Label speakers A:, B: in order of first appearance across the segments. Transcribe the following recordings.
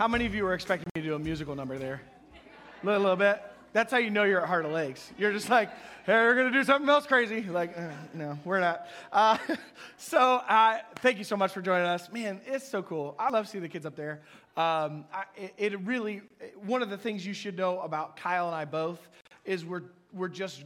A: How many of you were expecting me to do a musical number there? A little, little bit. That's how you know you're at Heart of Lakes. You're just like, hey, we're going to do something else crazy. Like, uh, no, we're not. Uh, so, uh, thank you so much for joining us. Man, it's so cool. I love seeing the kids up there. Um, I, it, it really, one of the things you should know about Kyle and I both is we're, we're just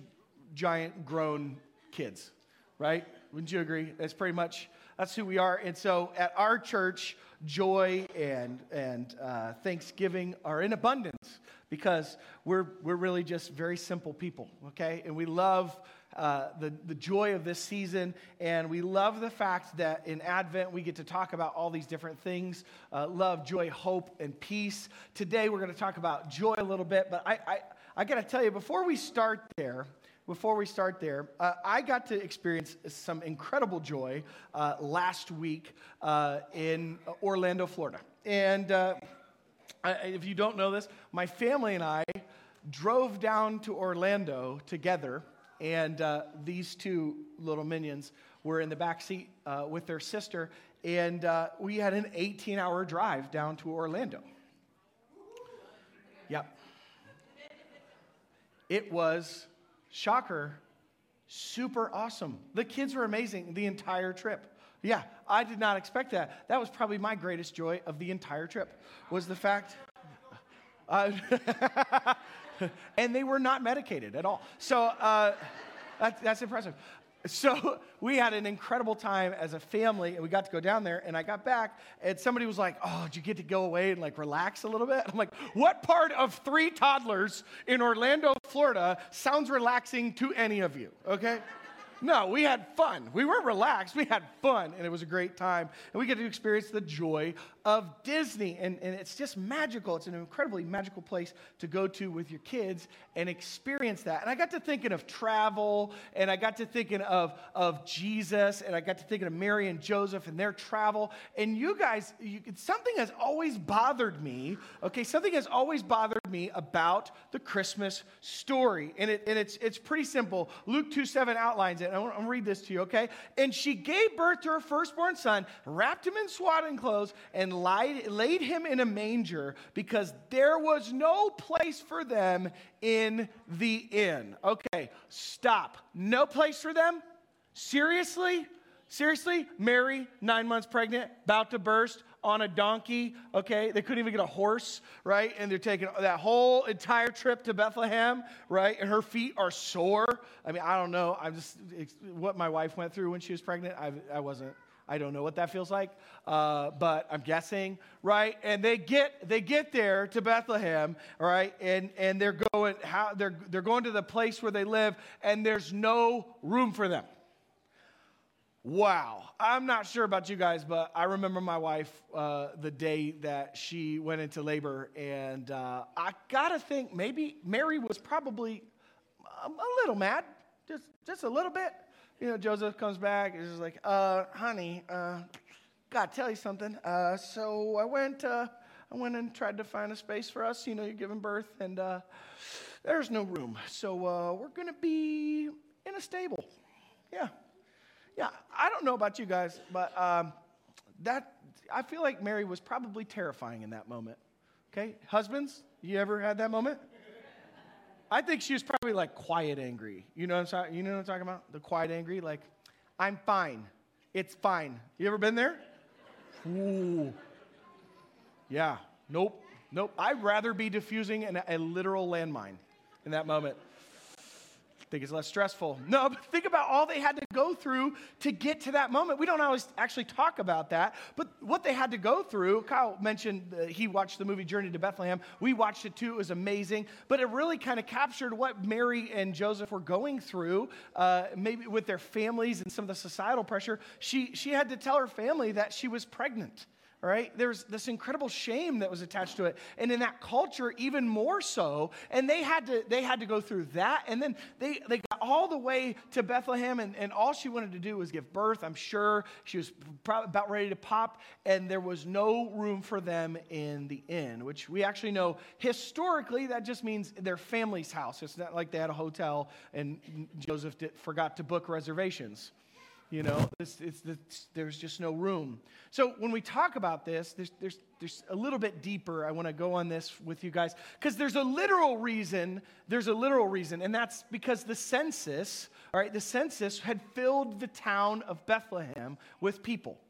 A: giant grown kids, right? Wouldn't you agree? That's pretty much, that's who we are. And so at our church, joy and, and uh, thanksgiving are in abundance because we're, we're really just very simple people, okay? And we love uh, the, the joy of this season, and we love the fact that in Advent we get to talk about all these different things uh, love, joy, hope, and peace. Today we're going to talk about joy a little bit, but I, I, I got to tell you, before we start there, before we start there, uh, I got to experience some incredible joy uh, last week uh, in Orlando, Florida. And uh, I, if you don't know this, my family and I drove down to Orlando together, and uh, these two little minions were in the back seat uh, with their sister, and we had an 18 hour drive down to Orlando. Yep. It was Shocker, super awesome. The kids were amazing the entire trip. Yeah, I did not expect that. That was probably my greatest joy of the entire trip was the fact. Uh, and they were not medicated at all. So uh, that, that's impressive so we had an incredible time as a family and we got to go down there and i got back and somebody was like oh did you get to go away and like relax a little bit i'm like what part of three toddlers in orlando florida sounds relaxing to any of you okay no, we had fun. We weren't relaxed. We had fun, and it was a great time. And we get to experience the joy of Disney. And, and it's just magical. It's an incredibly magical place to go to with your kids and experience that. And I got to thinking of travel, and I got to thinking of, of Jesus, and I got to thinking of Mary and Joseph and their travel. And you guys, you, something has always bothered me, okay? Something has always bothered me about the Christmas story. And, it, and it's, it's pretty simple. Luke 2 7 outlines it. I want to read this to you, okay? And she gave birth to her firstborn son, wrapped him in swaddling clothes, and lied, laid him in a manger because there was no place for them in the inn. Okay, stop. No place for them? Seriously? Seriously? Mary, nine months pregnant, about to burst on a donkey, okay? They couldn't even get a horse, right? And they're taking that whole entire trip to Bethlehem, right? And her feet are sore. I mean, I don't know. I'm just, what my wife went through when she was pregnant, I, I wasn't. I don't know what that feels like, uh, but I'm guessing, right? And they get they get there to Bethlehem, right? And and they're going how they're they're going to the place where they live, and there's no room for them. Wow. I'm not sure about you guys, but I remember my wife uh, the day that she went into labor, and uh, I gotta think maybe Mary was probably a, a, little mad, just just a little bit. You know, Joseph comes back and is like, uh, "Honey, uh, gotta tell you something. Uh, so I went, uh, I went and tried to find a space for us. You know, you're giving birth, and uh, there's no room, so uh, we're gonna be in a stable. Yeah." Yeah, I don't know about you guys, but um, that I feel like Mary was probably terrifying in that moment. Okay, husbands, you ever had that moment? I think she was probably like quiet angry. You know what I'm, you know what I'm talking about? The quiet angry, like, I'm fine. It's fine. You ever been there? Ooh. Yeah. Nope. Nope. I'd rather be diffusing an, a literal landmine in that moment think it's less stressful. No, but think about all they had to go through to get to that moment. We don't always actually talk about that, but what they had to go through, Kyle mentioned uh, he watched the movie Journey to Bethlehem. We watched it too, it was amazing, but it really kind of captured what Mary and Joseph were going through, uh, maybe with their families and some of the societal pressure. She, she had to tell her family that she was pregnant right? There's this incredible shame that was attached to it. And in that culture, even more so. And they had to, they had to go through that. And then they, they got all the way to Bethlehem, and, and all she wanted to do was give birth. I'm sure she was about ready to pop, and there was no room for them in the inn, which we actually know historically that just means their family's house. It's not like they had a hotel and Joseph did, forgot to book reservations. You know, it's, there's just no room. So when we talk about this, there's, there's, there's a little bit deeper. I want to go on this with you guys because there's a literal reason. There's a literal reason, and that's because the census, all right, the census had filled the town of Bethlehem with people.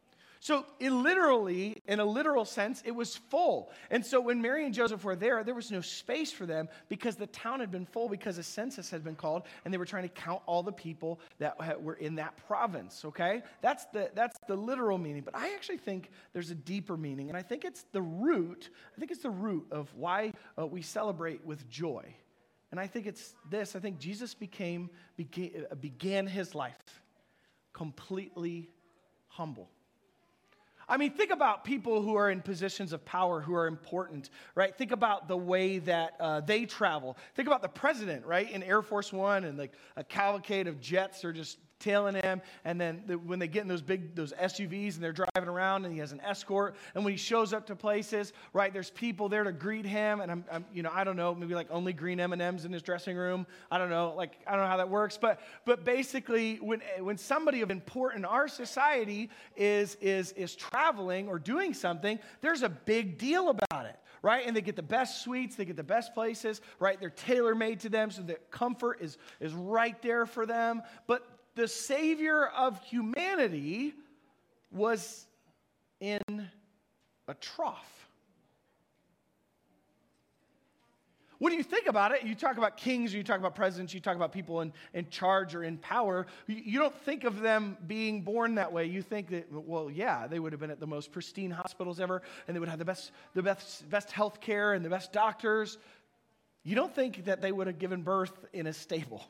A: So, it literally, in a literal sense, it was full. And so, when Mary and Joseph were there, there was no space for them because the town had been full because a census had been called and they were trying to count all the people that were in that province, okay? That's the, that's the literal meaning. But I actually think there's a deeper meaning, and I think it's the root, I think it's the root of why uh, we celebrate with joy. And I think it's this I think Jesus became, began, began his life completely humble. I mean, think about people who are in positions of power who are important, right? Think about the way that uh, they travel. Think about the president, right? In Air Force One and like a cavalcade of jets are just tailing him. And then the, when they get in those big those SUVs and they're driving around, and he has an escort. And when he shows up to places, right, there's people there to greet him. And I'm, I'm you know, I don't know, maybe like only green M and M's in his dressing room. I don't know, like I don't know how that works. But but basically, when when somebody of in our society is is is traveling or doing something, there's a big deal about it right? And they get the best suites, they get the best places, right? They're tailor made to them so that comfort is, is right there for them. But the Savior of humanity was in a trough. When you think about it, you talk about kings, you talk about presidents, you talk about people in, in charge or in power. You, you don't think of them being born that way. You think that, well, yeah, they would have been at the most pristine hospitals ever, and they would have the best, the best, best health care and the best doctors. You don't think that they would have given birth in a stable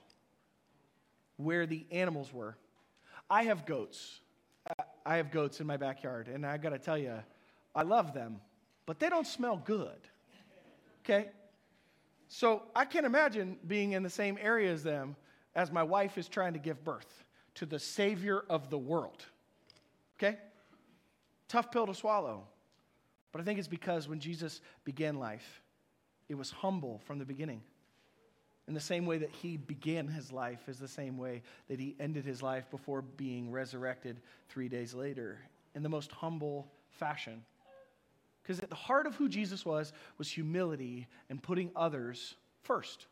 A: where the animals were. I have goats. Uh, I have goats in my backyard, and I got to tell you, I love them, but they don't smell good. Okay? So I can't imagine being in the same area as them as my wife is trying to give birth to the Savior of the world. Okay? Tough pill to swallow. But I think it's because when Jesus began life, it was humble from the beginning. In the same way that he began his life is the same way that he ended his life before being resurrected three days later in the most humble fashion. Because at the heart of who Jesus was was humility and putting others first.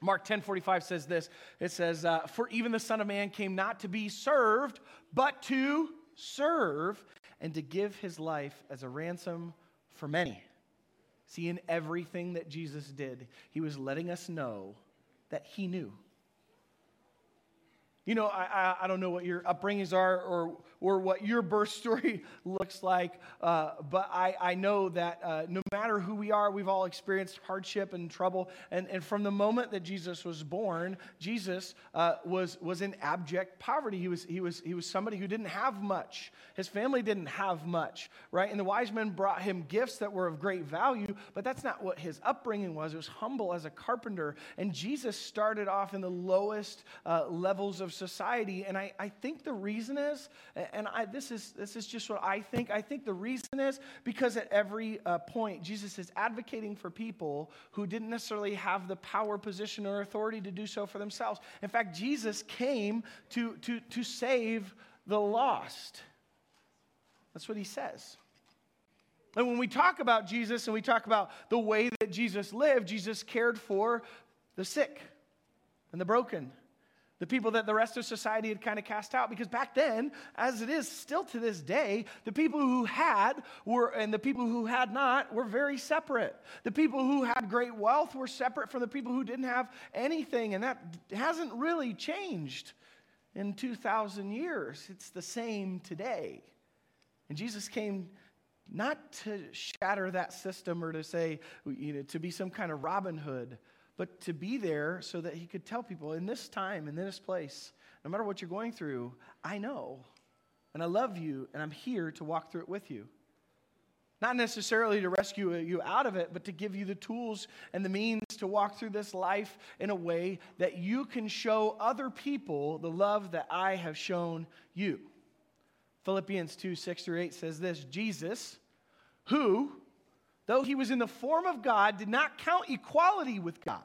A: Mark 10:45 says this. It says, uh, "For even the Son of Man came not to be served, but to serve and to give his life as a ransom for many." See, in everything that Jesus did, he was letting us know that he knew. You know, I, I, I, don't know what your upbringings are or, or what your birth story looks like, uh, but I, I know that uh, no matter who we are, we've all experienced hardship and trouble. And, and from the moment that Jesus was born, Jesus uh, was, was in abject poverty. He was, he, was, he was somebody who didn't have much. His family didn't have much, right? And the wise men brought him gifts that were of great value, but that's not what his upbringing was. It was humble as a carpenter. And Jesus started off in the lowest uh, levels of of society. And I, I think the reason is, and I, this, is, this is just what I think, I think the reason is because at every uh, point, Jesus is advocating for people who didn't necessarily have the power, position, or authority to do so for themselves. In fact, Jesus came to, to, to save the lost. That's what he says. And when we talk about Jesus and we talk about the way that Jesus lived, Jesus cared for the sick and the broken the people that the rest of society had kind of cast out. Because back then, as it is still to this day, the people who had were, and the people who had not were very separate. The people who had great wealth were separate from the people who didn't have anything. And that hasn't really changed in 2,000 years. It's the same today. And Jesus came not to shatter that system or to say, you know, to be some kind of Robin Hood but to be there so that he could tell people in this time, in this place, no matter what you're going through, I know. And I love you, and I'm here to walk through it with you. Not necessarily to rescue you out of it, but to give you the tools and the means to walk through this life in a way that you can show other people the love that I have shown you. Philippians 2 6 through 8 says this Jesus, who, though he was in the form of God, did not count equality with God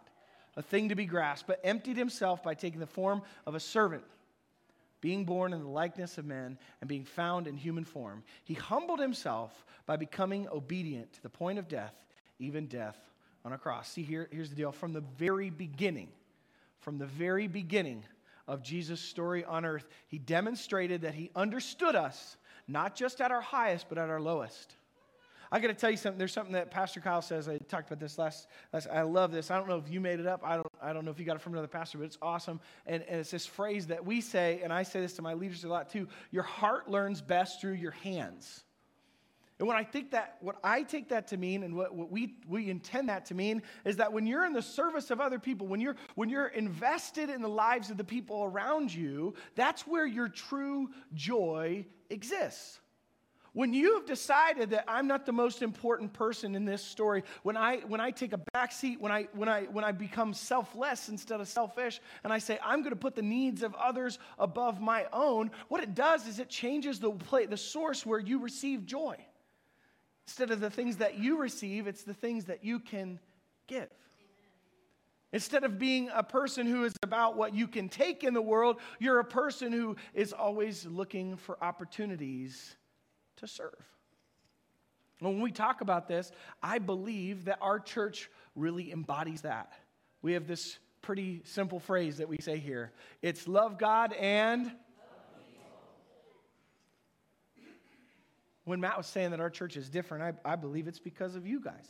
A: a thing to be grasped, but emptied himself by taking the form of a servant being born in the likeness of men and being found in human form, he humbled himself by becoming obedient to the point of death, even death on a cross. See, here, here's the deal. From the very beginning, from the very beginning of Jesus' story on earth, he demonstrated that he understood us, not just at our highest, but at our lowest. I got to tell you something. There's something that Pastor Kyle says. I talked about this last, last. I love this. I don't know if you made it up. I don't. I don't know if you got it from another pastor, but it's awesome. And, and it's this phrase that we say, and I say this to my leaders a lot too. Your heart learns best through your hands. And when I think that, what I take that to mean, and what, what we, we intend that to mean, is that when you're in the service of other people, when you're, when you're invested in the lives of the people around you, that's where your true joy exists. When you've decided that I'm not the most important person in this story, when I, when I take a back seat, when I, when, I, when I become selfless instead of selfish, and I say, I'm going to put the needs of others above my own, what it does is it changes the, play, the source where you receive joy. Instead of the things that you receive, it's the things that you can give. Instead of being a person who is about what you can take in the world, you're a person who is always looking for opportunities to serve. When we talk about this, I believe that our church really embodies that. We have this pretty simple phrase that we say here it's love God and. When Matt was saying that our church is different, I, I believe it's because of you guys.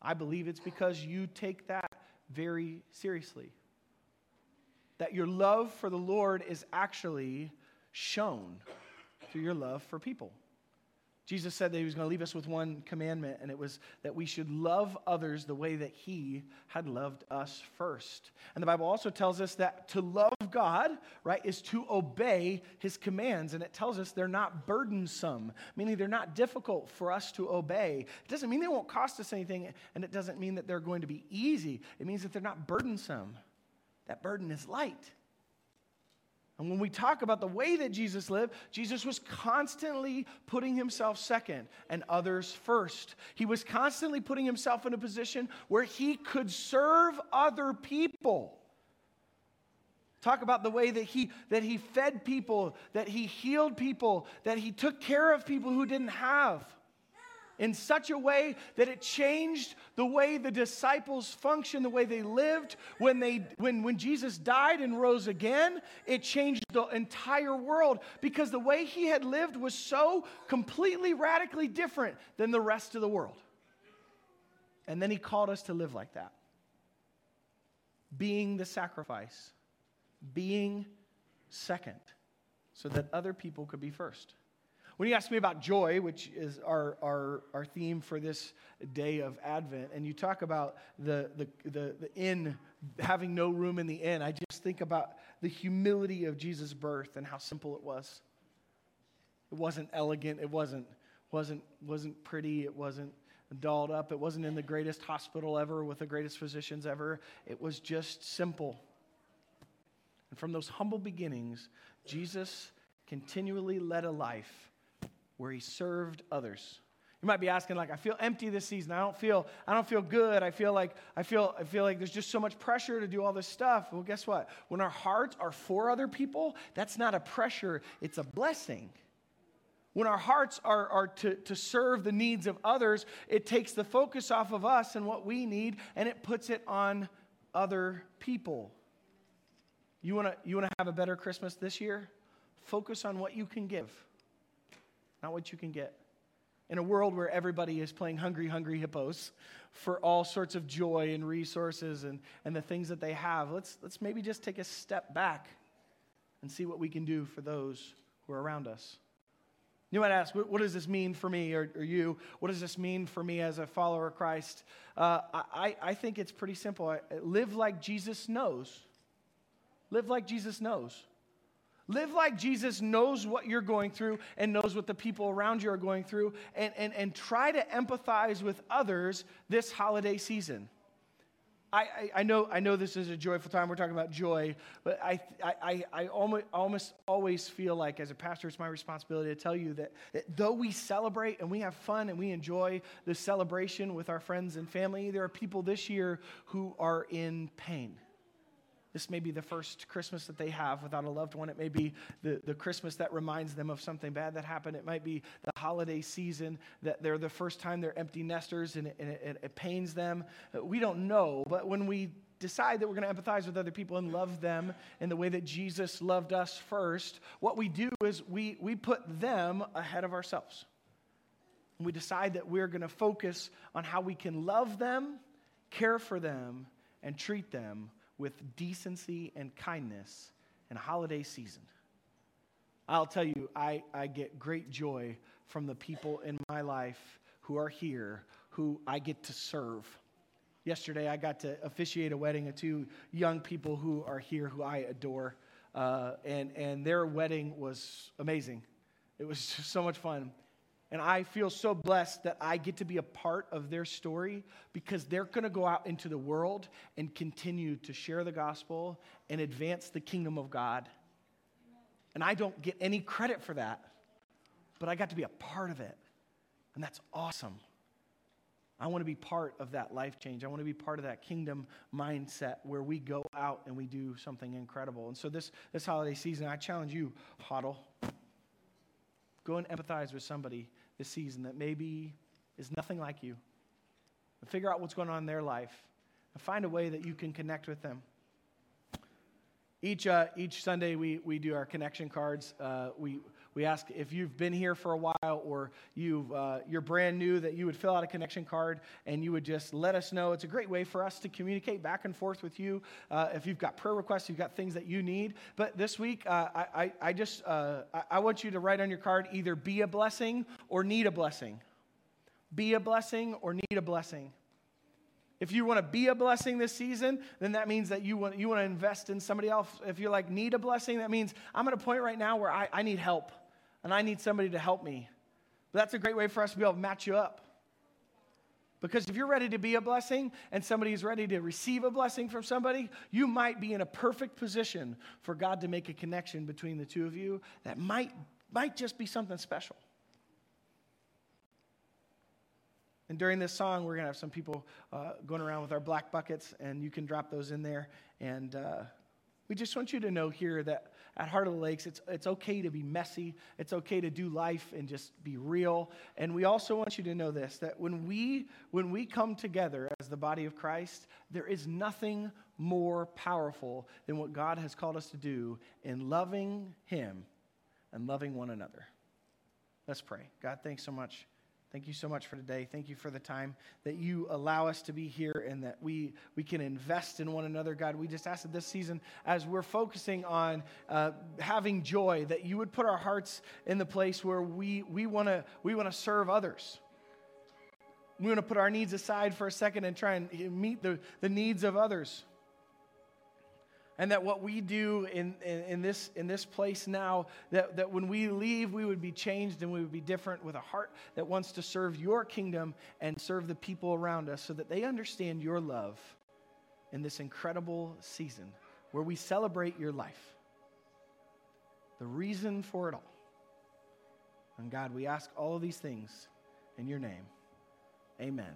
A: I believe it's because you take that very seriously. That your love for the Lord is actually shown through your love for people. Jesus said that he was going to leave us with one commandment, and it was that we should love others the way that he had loved us first. And the Bible also tells us that to love God, right, is to obey his commands. And it tells us they're not burdensome, meaning they're not difficult for us to obey. It doesn't mean they won't cost us anything, and it doesn't mean that they're going to be easy. It means that they're not burdensome. That burden is light. And when we talk about the way that Jesus lived, Jesus was constantly putting himself second and others first. He was constantly putting himself in a position where he could serve other people. Talk about the way that he, that he fed people, that he healed people, that he took care of people who didn't have in such a way that it changed the way the disciples functioned, the way they lived. When, they, when, when Jesus died and rose again, it changed the entire world because the way he had lived was so completely, radically different than the rest of the world. And then he called us to live like that being the sacrifice, being second, so that other people could be first. When you ask me about joy, which is our, our, our theme for this day of Advent, and you talk about the, the, the, the inn, having no room in the inn, I just think about the humility of Jesus' birth and how simple it was. It wasn't elegant, it wasn't, wasn't, wasn't pretty, it wasn't dolled up, it wasn't in the greatest hospital ever with the greatest physicians ever. It was just simple. And from those humble beginnings, Jesus continually led a life where he served others. You might be asking, like, I feel empty this season. I don't feel, I don't feel good. I feel like, I feel, I feel like there's just so much pressure to do all this stuff. Well, guess what? When our hearts are for other people, that's not a pressure, it's a blessing. When our hearts are, are to, to serve the needs of others, it takes the focus off of us and what we need, and it puts it on other people. You wanna, you wanna have a better Christmas this year? Focus on what you can give not what you can get. In a world where everybody is playing hungry, hungry hippos for all sorts of joy and resources and, and the things that they have, let's, let's maybe just take a step back and see what we can do for those who are around us. You might ask, what, does this mean for me or, or, you? What does this mean for me as a follower of Christ? Uh, I, I think it's pretty simple. Live like Jesus knows. Live like Jesus knows. Live like Jesus knows what you're going through and knows what the people around you are going through, and, and, and try to empathize with others this holiday season. I, I, I, know, I know this is a joyful time. We're talking about joy, but I, I, I almost, almost always feel like, as a pastor, it's my responsibility to tell you that, that though we celebrate and we have fun and we enjoy the celebration with our friends and family, there are people this year who are in pain This may be the first Christmas that they have without a loved one. It may be the, the Christmas that reminds them of something bad that happened. It might be the holiday season that they're the first time they're empty nesters and, it, and it, it pains them. Uh, we don't know, but when we decide that we're going to empathize with other people and love them in the way that Jesus loved us first, what we do is we, we put them ahead of ourselves. We decide that we're going to focus on how we can love them, care for them, and treat them with decency and kindness in holiday season. I'll tell you, I, I get great joy from the people in my life who are here who I get to serve. Yesterday, I got to officiate a wedding of two young people who are here who I adore. Uh, and, and their wedding was amazing. It was so much fun. And I feel so blessed that I get to be a part of their story because they're going to go out into the world and continue to share the gospel and advance the kingdom of God. And I don't get any credit for that, but I got to be a part of it. And that's awesome. I want to be part of that life change. I want to be part of that kingdom mindset where we go out and we do something incredible. And so this, this holiday season, I challenge you, Huddle, go and empathize with somebody this season that maybe is nothing like you. And figure out what's going on in their life and find a way that you can connect with them. Each, uh, each Sunday, we, we do our connection cards. Uh, we, we ask if you've been here for a while or you've, uh, you're brand new that you would fill out a connection card and you would just let us know. It's a great way for us to communicate back and forth with you. Uh, if you've got prayer requests, you've got things that you need. But this week, uh, I, I, I, just uh, I, I want you to write on your card either be a blessing or need a blessing. Be a blessing or need a blessing. If you want to be a blessing this season, then that means that you want, you want to invest in somebody else. If you're like need a blessing, that means I'm at a point right now where I, I need help and I need somebody to help me. But that's a great way for us to be able to match you up. Because if you're ready to be a blessing and somebody is ready to receive a blessing from somebody, you might be in a perfect position for God to make a connection between the two of you that might, might just be something special. And during this song, we're going to have some people uh, going around with our black buckets, and you can drop those in there. And uh, we just want you to know here that at Heart of the Lakes, it's, it's okay to be messy. It's okay to do life and just be real. And we also want you to know this that when we, when we come together as the body of Christ, there is nothing more powerful than what God has called us to do in loving Him and loving one another. Let's pray. God, thanks so much Thank you so much for today. Thank you for the time that you allow us to be here and that we, we can invest in one another. God, we just ask that this season, as we're focusing on uh, having joy, that you would put our hearts in the place where we, we want to we wanna serve others. We want to put our needs aside for a second and try and meet the, the needs of others. And that what we do in, in, in, this, in this place now, that, that when we leave, we would be changed and we would be different with a heart that wants to serve your kingdom and serve the people around us so that they understand your love in this incredible season where we celebrate your life. The reason for it all. And God, we ask all of these things in your name. Amen.